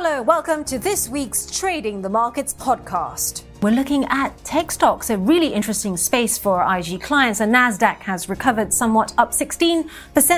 Hello, welcome to this week's Trading the Markets podcast. We're looking at tech stocks, a really interesting space for IG clients. And NASDAQ has recovered somewhat up 16%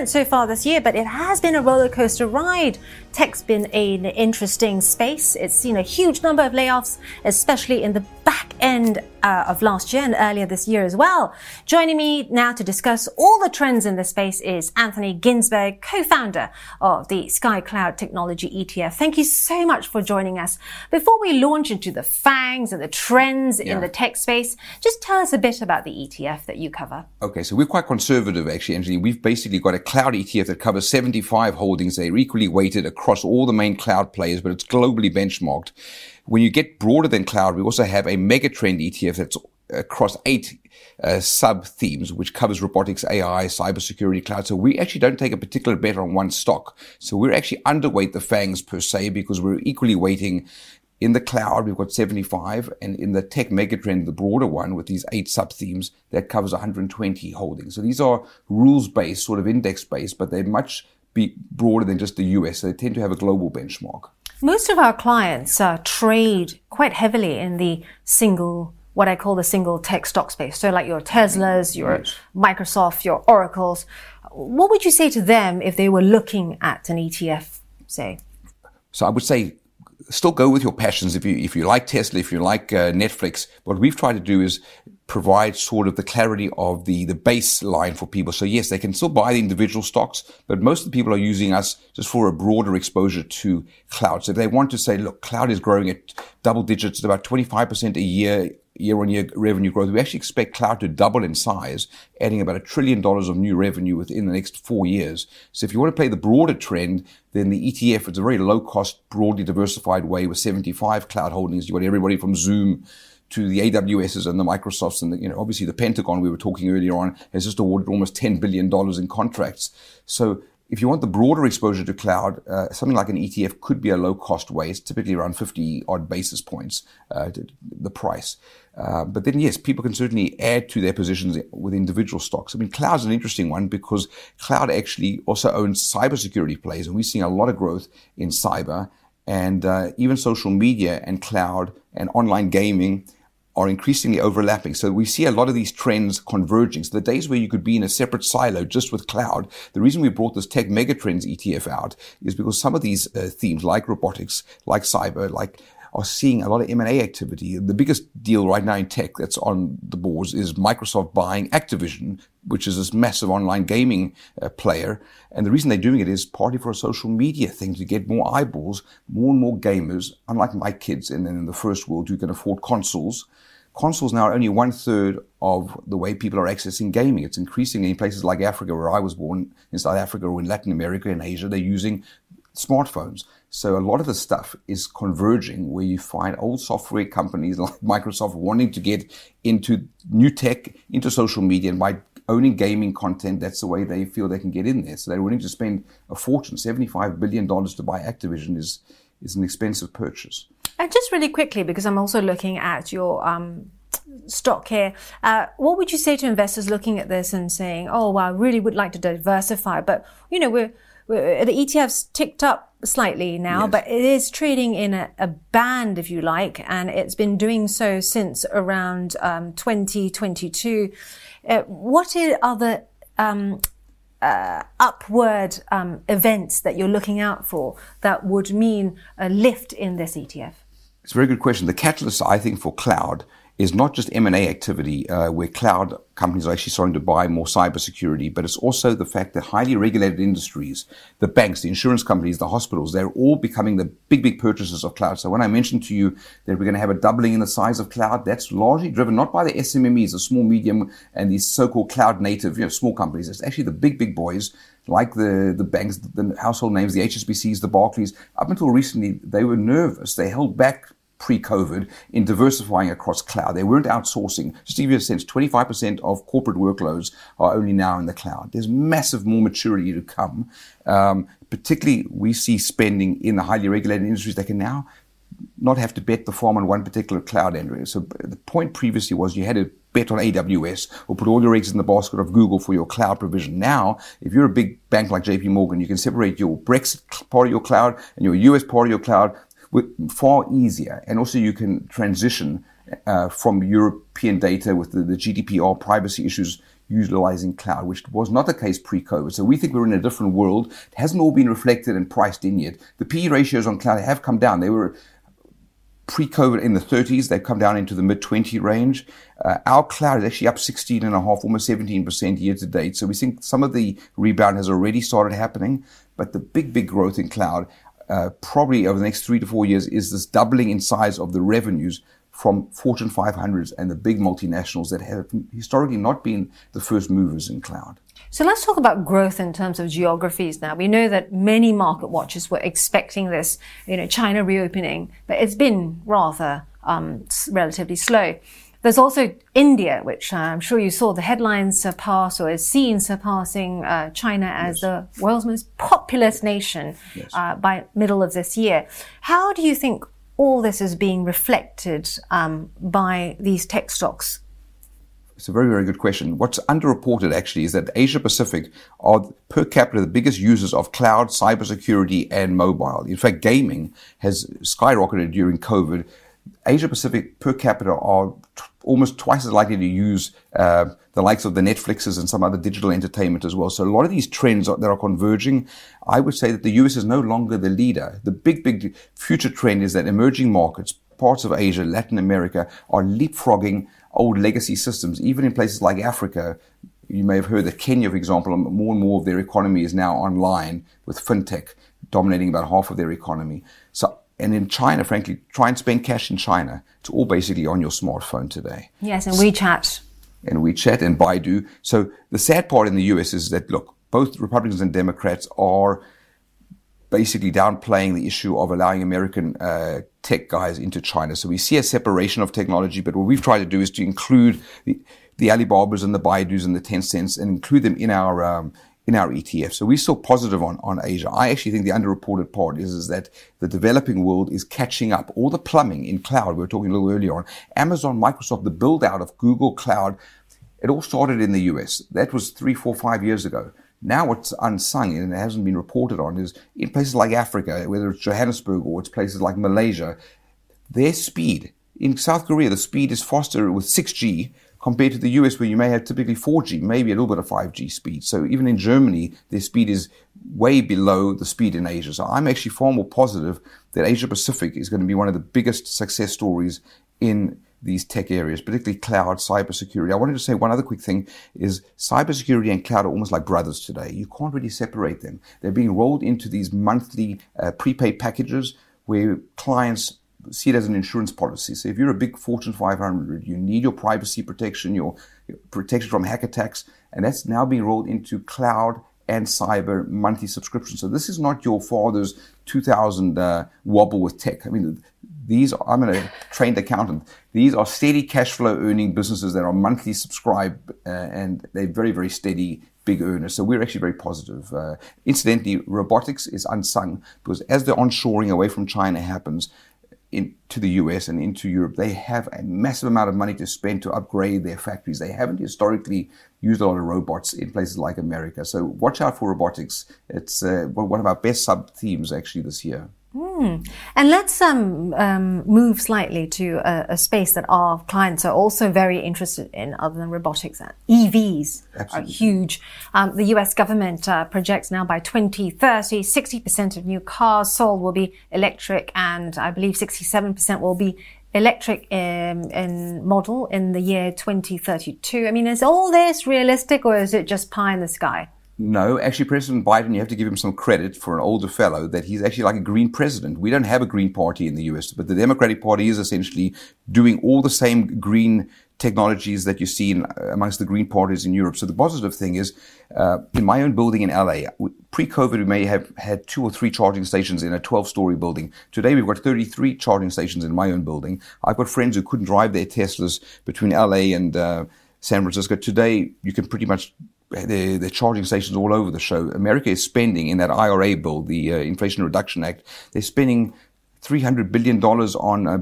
so far this year, but it has been a roller coaster ride. Tech's been an interesting space. It's seen a huge number of layoffs, especially in the back end uh, of last year and earlier this year as well. Joining me now to discuss all the trends in this space is Anthony Ginsberg, co-founder of the SKYY Cloud Technology ETF. Thank you so much for joining us. Before we launch into the FAANGs and the trends yeah. in the tech space. Just tell us a bit about the ETF that you cover. Okay, so we're quite conservative actually, Anthony. We've basically got a cloud ETF that covers 75 holdings. They're equally weighted across all the main cloud players, but it's globally benchmarked. When you get broader than cloud, we also have a megatrend ETF that's across eight uh, sub themes, which covers robotics, AI, cybersecurity, cloud. So we actually don't take a particular bet on one stock. So we're actually underweight the FAANGs per se because we're equally weighting in the cloud, we've got 75, and in the tech megatrend, the broader one with these eight sub themes, that covers 120 holdings. So these are rules based, sort of index based, but they're much be broader than just the US. They tend to have a global benchmark. Most of our clients uh, trade quite heavily in the single, what I call the single tech stock space. So like your Teslas, your yes. Microsoft, your Oracles. What would you say to them if they were looking at an ETF, say? So I would say still go with your passions. If you, if you like Tesla, if you like uh, Netflix, what we've tried to do is provide sort of the clarity of the, the baseline for people. So yes, they can still buy the individual stocks, but most of the people are using us just for a broader exposure to cloud. So if they want to say, look, cloud is growing at double digits at about 25% a year year-on-year revenue growth. We actually expect cloud to double in size, adding about a trillion dollars of new revenue within the next four years. So if you want to play the broader trend, then the ETF is a very low-cost, broadly diversified way with 75 cloud holdings. You've got everybody from Zoom to the AWSs and the Microsofts and the, you know, obviously the Pentagon we were talking earlier on has just awarded almost $10 billion in contracts. So if you want the broader exposure to cloud, uh, something like an ETF could be a low cost way. It's typically around 50 odd basis points, uh, the price. Uh, but then, yes, people can certainly add to their positions with individual stocks. I mean, cloud's an interesting one because cloud actually also owns cybersecurity plays, and we're seeing a lot of growth in cyber and uh, even social media and cloud and online gaming are increasingly overlapping. So we see a lot of these trends converging. So the days where you could be in a separate silo just with cloud, the reason we brought this tech megatrends ETF out is because some of these uh, themes like robotics, like cyber, like are seeing a lot of M&A activity. The biggest deal right now in tech that's on the boards is Microsoft buying Activision, which is this massive online gaming uh, player. And the reason they're doing it is partly for a social media thing to get more eyeballs, more and more gamers, unlike my kids and then in the first world who can afford consoles consoles now are only one third of the way people are accessing gaming. It's increasingly in places like Africa, where I was born, in South Africa or in Latin America and Asia, they're using smartphones. So a lot of the stuff is converging where you find old software companies like Microsoft wanting to get into new tech, into social media, and by owning gaming content, that's the way they feel they can get in there. So they're willing to spend a fortune, $75 billion to buy Activision is, is an expensive purchase. And just really quickly, because I'm also looking at your um, stock here, uh, what would you say to investors looking at this and saying, "Oh, well, I really would like to diversify," but you know, we're, we're the ETF's ticked up slightly now, yes. but it is trading in a, a, band, if you like, and it's been doing so since around um, 2022. Uh, what are the um, uh, upward um, events that you're looking out for that would mean a lift in this ETF? It's a very good question. The catalyst, I think, for cloud is not just M&A activity uh, where cloud companies are actually starting to buy more cybersecurity, but it's also the fact that highly regulated industries, the banks, the insurance companies, the hospitals, they're all becoming the big, big purchasers of cloud. So when I mentioned to you that we're going to have a doubling in the size of cloud, that's largely driven not by the SMMEs, the small, medium, and these so-called cloud native, you know, small companies. It's actually the big, big boys like the, the banks, the household names, the HSBCs, the Barclays. Up until recently, they were nervous. They held back pre-COVID in diversifying across cloud. They weren't outsourcing. Just to give you a sense, 25% of corporate workloads are only now in the cloud. There's massive more maturity to come. Um, particularly, we see spending in the highly regulated industries. They can now not have to bet the farm on one particular cloud area. So the point previously was you had to bet on AWS or put all your eggs in the basket of Google for your cloud provision. Now, if you're a big bank like JP Morgan, you can separate your Brexit part of your cloud and your US part of your cloud far easier. And also you can transition uh, from European data with the, the GDPR privacy issues utilizing cloud, which was not the case pre-COVID. So we think we're in a different world. It hasn't all been reflected and priced in yet. The PE ratios on cloud have come down. They were pre-COVID in the 30s. They've come down into the mid 20 range. Uh, our cloud is actually up 16 and a half, almost 17% year to date. So we think some of the rebound has already started happening, but the big, big growth in cloud, probably over the next three to four years is this doubling in size of the revenues from Fortune 500s and the big multinationals that have historically not been the first movers in cloud. So let's talk about growth in terms of geographies now. We know that many market watchers were expecting this, you know, China reopening, but it's been rather um, relatively slow. There's also India, which uh, I'm sure you saw the headlines surpass or is seen surpassing uh, China as yes. the world's most populous nation yes. uh, by middle of this year. How do you think all this is being reflected um, by these tech stocks? It's a very, very good question. What's underreported actually is that Asia Pacific are per capita the biggest users of cloud, cybersecurity, and mobile. In fact, gaming has skyrocketed during COVID. Asia Pacific per capita are almost twice as likely to use uh, the likes of the Netflixes and some other digital entertainment as well. So a lot of these trends are, that are converging, I would say that the US is no longer the leader. The big, big future trend is that emerging markets, parts of Asia, Latin America, are leapfrogging old legacy systems, even in places like Africa. You may have heard that Kenya, for example, more and more of their economy is now online with fintech dominating about half of their economy. So and in China, frankly, try and spend cash in China. It's all basically on your smartphone today. Yes, and WeChat. And WeChat and Baidu. So the sad part in the US is that, look, both Republicans and Democrats are basically downplaying the issue of allowing American uh, tech guys into China. So we see a separation of technology, but what we've tried to do is to include the, the Alibabas and the Baidus and the Tencents and include them in our um, in our ETF. So we're still positive on, on Asia. I actually think the underreported part is, is that the developing world is catching up. All the plumbing in cloud, we were talking a little earlier on, Amazon, Microsoft, the build out of Google Cloud, it all started in the US. That was three, four, five years ago. Now what's unsung and it hasn't been reported on is in places like Africa, whether it's Johannesburg or it's places like Malaysia, their speed. In South Korea, the speed is faster with 6G compared to the US where you may have typically 4G, maybe a little bit of 5G speed. So even in Germany, their speed is way below the speed in Asia. So I'm actually far more positive that Asia Pacific is going to be one of the biggest success stories in these tech areas, particularly cloud, cybersecurity. I wanted to say one other quick thing is cybersecurity and cloud are almost like brothers today. You can't really separate them. They're being rolled into these monthly uh, prepaid packages where clients see it as an insurance policy. So if you're a big Fortune 500, you need your privacy protection, your, protection from hack attacks, and that's now being rolled into cloud and cyber monthly subscription. So this is not your father's 2000 uh, wobble with tech. I mean, these are, I'm a trained accountant. These are steady cash flow earning businesses that are monthly subscribed uh, and they're very, very steady big earners. So we're actually very positive. Uh, incidentally, robotics is unsung because as the onshoring away from China happens, into the US and into Europe, they have a massive amount of money to spend to upgrade their factories. They haven't historically used a lot of robots in places like America. So watch out for robotics. It's uh, one of our best sub themes actually this year. Mm. And let's um, um, move slightly to a, a, space that our clients are also very interested in, other than robotics. EVs Absolutely. are huge. Um, the US government uh, projects now by 2030, 60% of new cars sold will be electric, and I believe 67% will be electric in, um, in model in the year 2032. I mean, is all this realistic, or is it just pie in the sky? No, actually, President Biden, you have to give him some credit for an older fellow that he's actually like a Green president. We don't have a Green Party in the US, but the Democratic Party is essentially doing all the same green technologies that you see in, amongst the green parties in Europe. So the positive thing is, uh, in my own building in LA, pre-COVID, we may have had two or three charging stations in a 12-story building. Today, we've got 33 charging stations in my own building. I've got friends who couldn't drive their Teslas between LA and uh, San Francisco. Today, you can pretty much they're, they're, charging stations all over the show. America is spending in that IRA bill, the uh, Inflation Reduction Act, they're spending $300 billion on uh,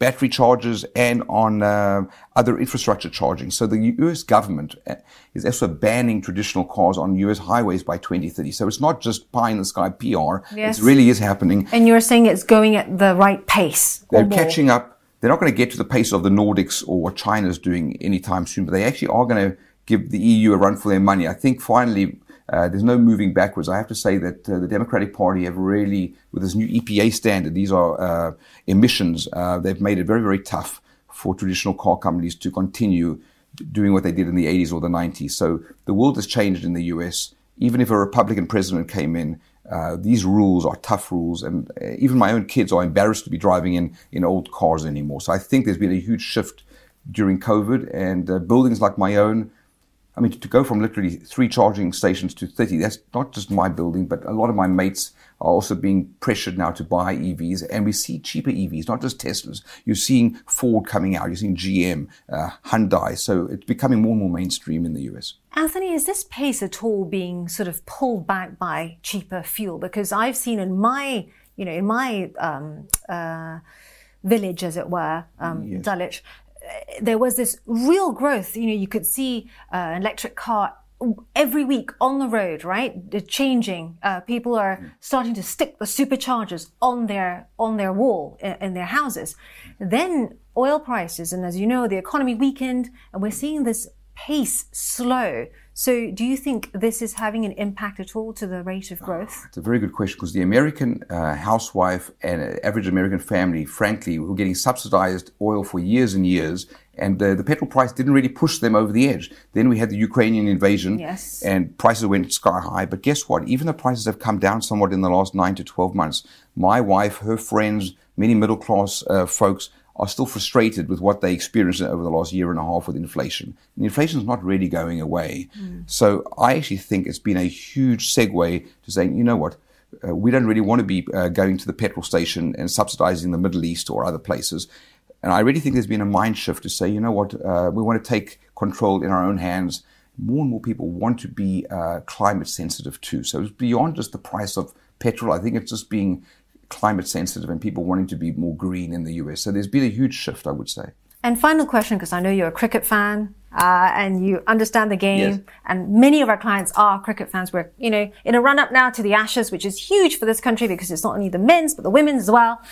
battery chargers and on uh, other infrastructure charging. So the US government uh, is also banning traditional cars on US highways by 2030. So it's not just pie in the sky PR. Yes. It really is happening. And you're saying it's going at the right pace. They're catching up. They're not going to get to the pace of the Nordics or what China's doing anytime soon, but they actually are going to give the EU a run for their money. I think finally uh, there's no moving backwards. I have to say that uh, the Democratic Party have really, with this new EPA standard, these are uh, emissions, uh, they've made it very, very tough for traditional car companies to continue doing what they did in the 80s or the 90s. So the world has changed in the US. Even if a Republican president came in, uh, these rules are tough rules, and uh, even my own kids are embarrassed to be driving in, in old cars anymore. So I think there's been a huge shift during COVID, and buildings like my own, I mean, to go from literally three charging stations to 30, that's not just my building, but a lot of my mates are also being pressured now to buy EVs. And we see cheaper EVs, not just Teslas. You're seeing Ford coming out, you're seeing GM, uh, Hyundai. So it's becoming more and more mainstream in the US. Anthony, is this pace at all being sort of pulled back by cheaper fuel? Because I've seen in my, you know, in my, um, uh, village, as it were, um, yes. Dulwich, there was this real growth. You know, you could see uh, an electric car every week on the road, right? They're changing. Uh, people are mm. starting to stick the superchargers on their on their wall in, in, their houses. Then oil prices, and as you know, the economy weakened, and we're seeing this pace slow. So, do you think this is having an impact at all to the rate of growth? It's a very good question because the American uh, housewife and average American family, frankly, were getting subsidized oil for years and years, and the, the petrol price didn't really push them over the edge. Then we had the Ukrainian invasion, yes. and prices went sky high. But guess what? Even the prices have come down somewhat in the last nine to 12 months. My wife, her friends, many middle class uh, folks are still frustrated with what they experienced over the last year and a half with inflation. And inflation is not really going away. Mm. So I actually think it's been a huge segue to saying, you know what, uh, we don't really want to be uh, going to the petrol station and subsidizing the Middle East or other places. And I really think there's been a mind shift to say, you know what, uh, we want to take control in our own hands. More and more people want to be uh, climate sensitive too. So it's beyond just the price of petrol. I think it's just being climate sensitive and people wanting to be more green in the US. So there's been a huge shift, I would say. And final question, because I know you're a cricket fan uh, and you understand the game, yes. and many of our clients are cricket fans. We're, you know, in a run up now to the Ashes, which is huge for this country because it's not only the men's but the women's as well.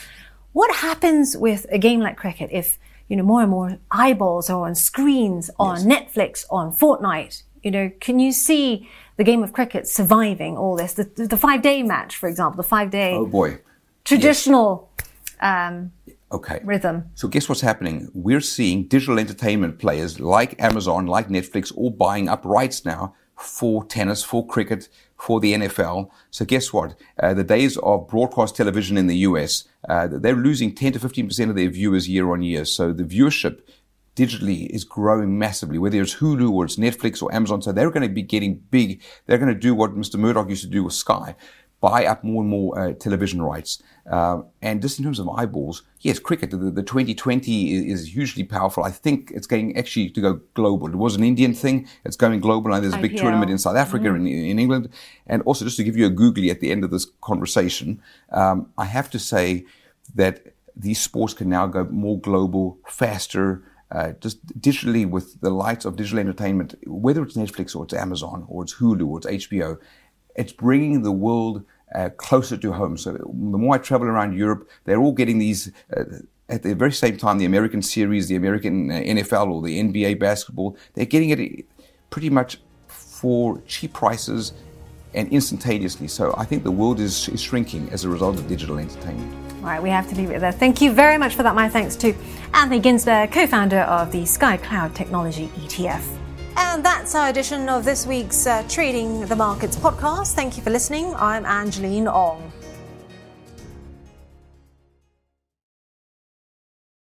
What happens with a game like cricket if you know more and more eyeballs are on screens, on yes. Netflix, on Fortnite? You know, can you see the game of cricket surviving all this? The, the five day match, for example, the five day. Oh boy traditional um, okay. rhythm. So guess what's happening? We're seeing digital entertainment players like Amazon, like Netflix, all buying up rights now for tennis, for cricket, for the NFL. So guess what? Uh, the days of broadcast television in the US, uh, they're losing 10 to 15% of their viewers year on year. So the viewership digitally is growing massively, whether it's Hulu or it's Netflix or Amazon. So they're going to be getting big. They're going to do what Mr. Murdoch used to do with Sky buy up more and more uh, television rights. Uh, and just in terms of eyeballs, yes, cricket, the, the 2020 is, is, hugely powerful. I think it's going actually to go global. It was an Indian thing. It's going global. And there's a big IPL. tournament in South Africa mm. in, in England. And also just to give you a googly at the end of this conversation, um, I have to say that these sports can now go more global, faster, uh, just digitally with the light of digital entertainment, whether it's Netflix or it's Amazon or it's Hulu or it's HBO, it's bringing the world uh, closer to home. So the more I travel around Europe, they're all getting these. Uh, at the very same time, the American series, the American uh, NFL or the NBA basketball, they're getting it pretty much for cheap prices and instantaneously. So I think the world is, is shrinking as a result of digital entertainment. All right, we have to leave it there. Thank you very much for that. My thanks to Anthony Ginsberg, co founder of the SKYY Cloud Technology ETF. And that's our edition of this week's uh, Trading the Markets podcast. Thank you for listening. I'm Angeline Ong.